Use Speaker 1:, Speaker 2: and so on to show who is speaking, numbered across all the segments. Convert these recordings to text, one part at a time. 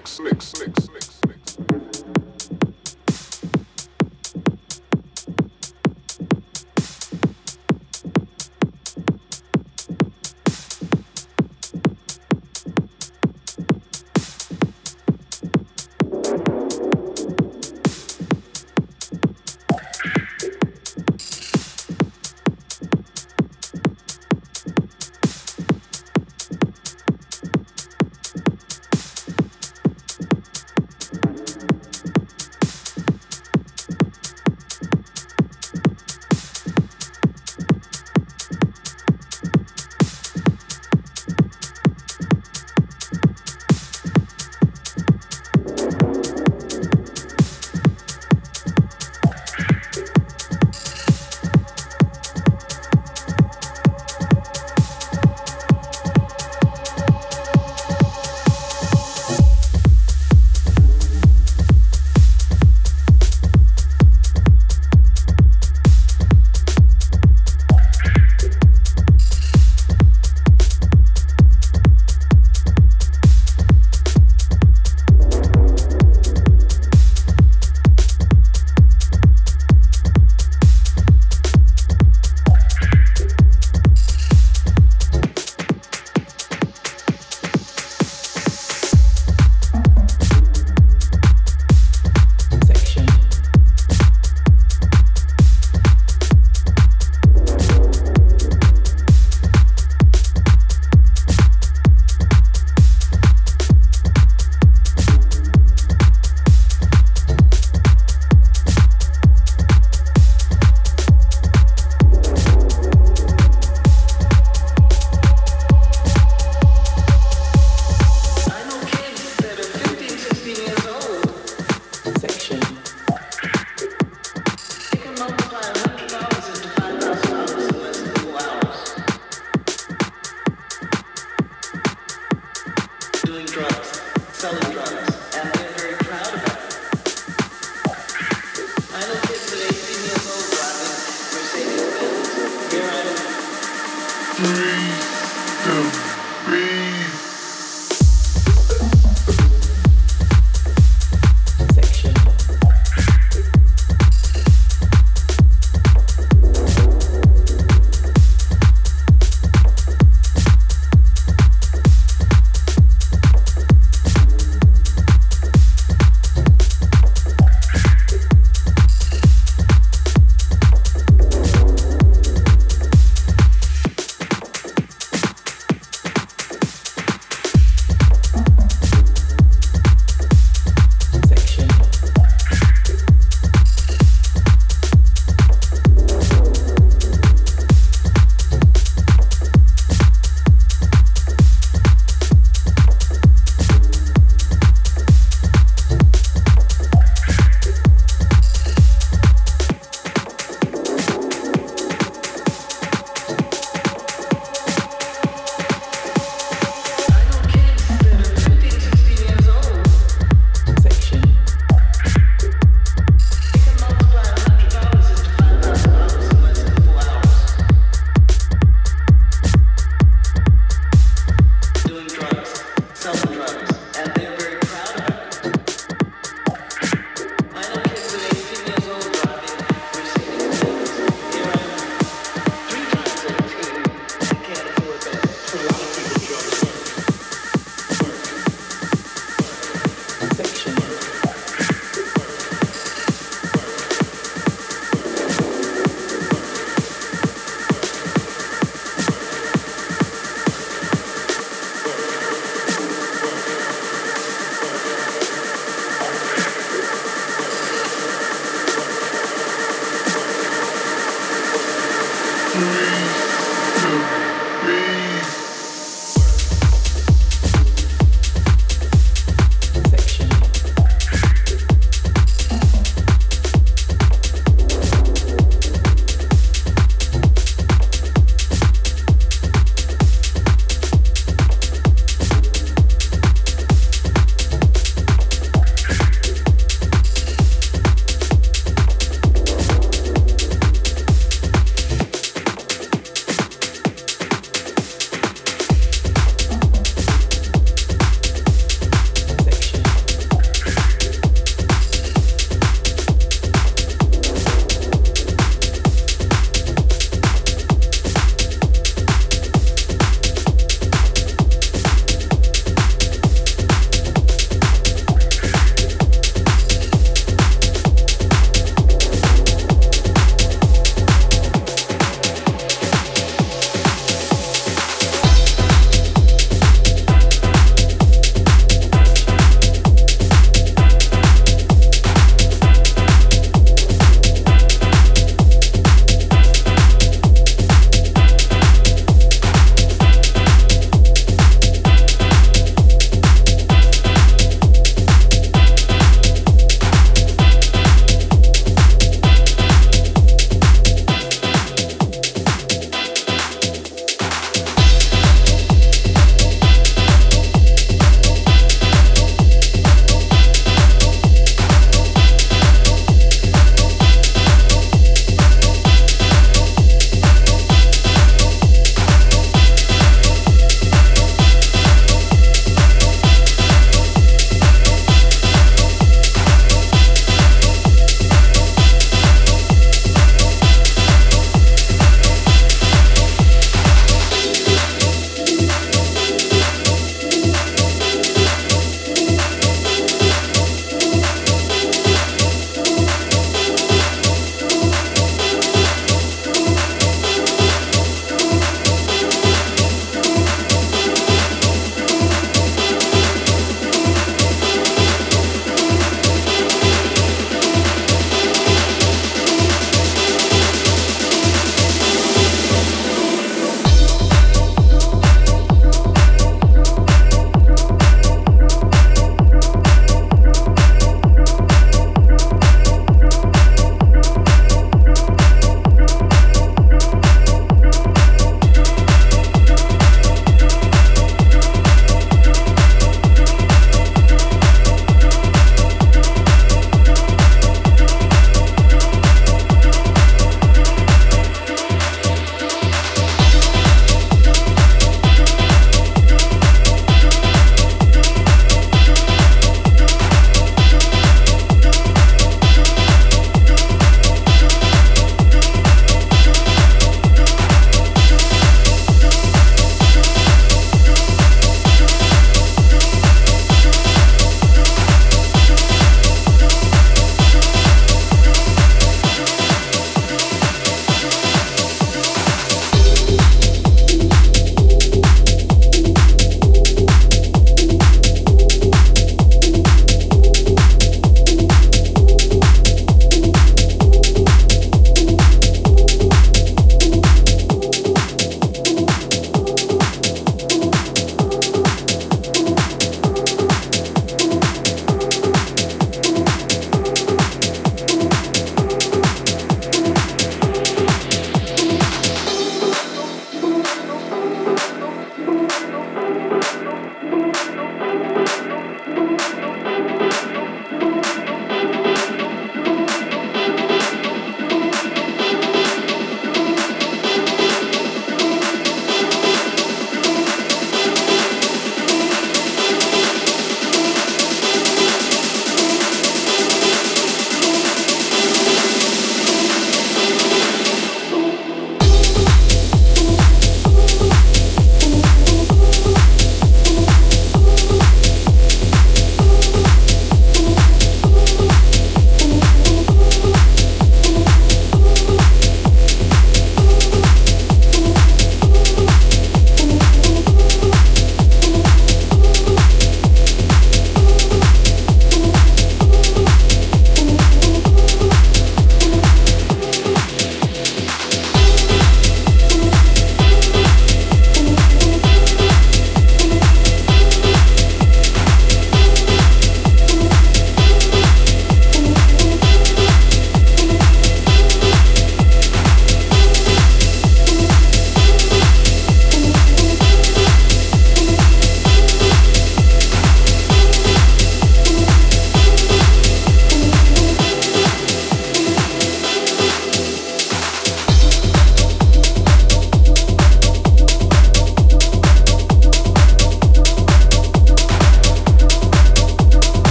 Speaker 1: mix, mix, mix.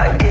Speaker 1: I get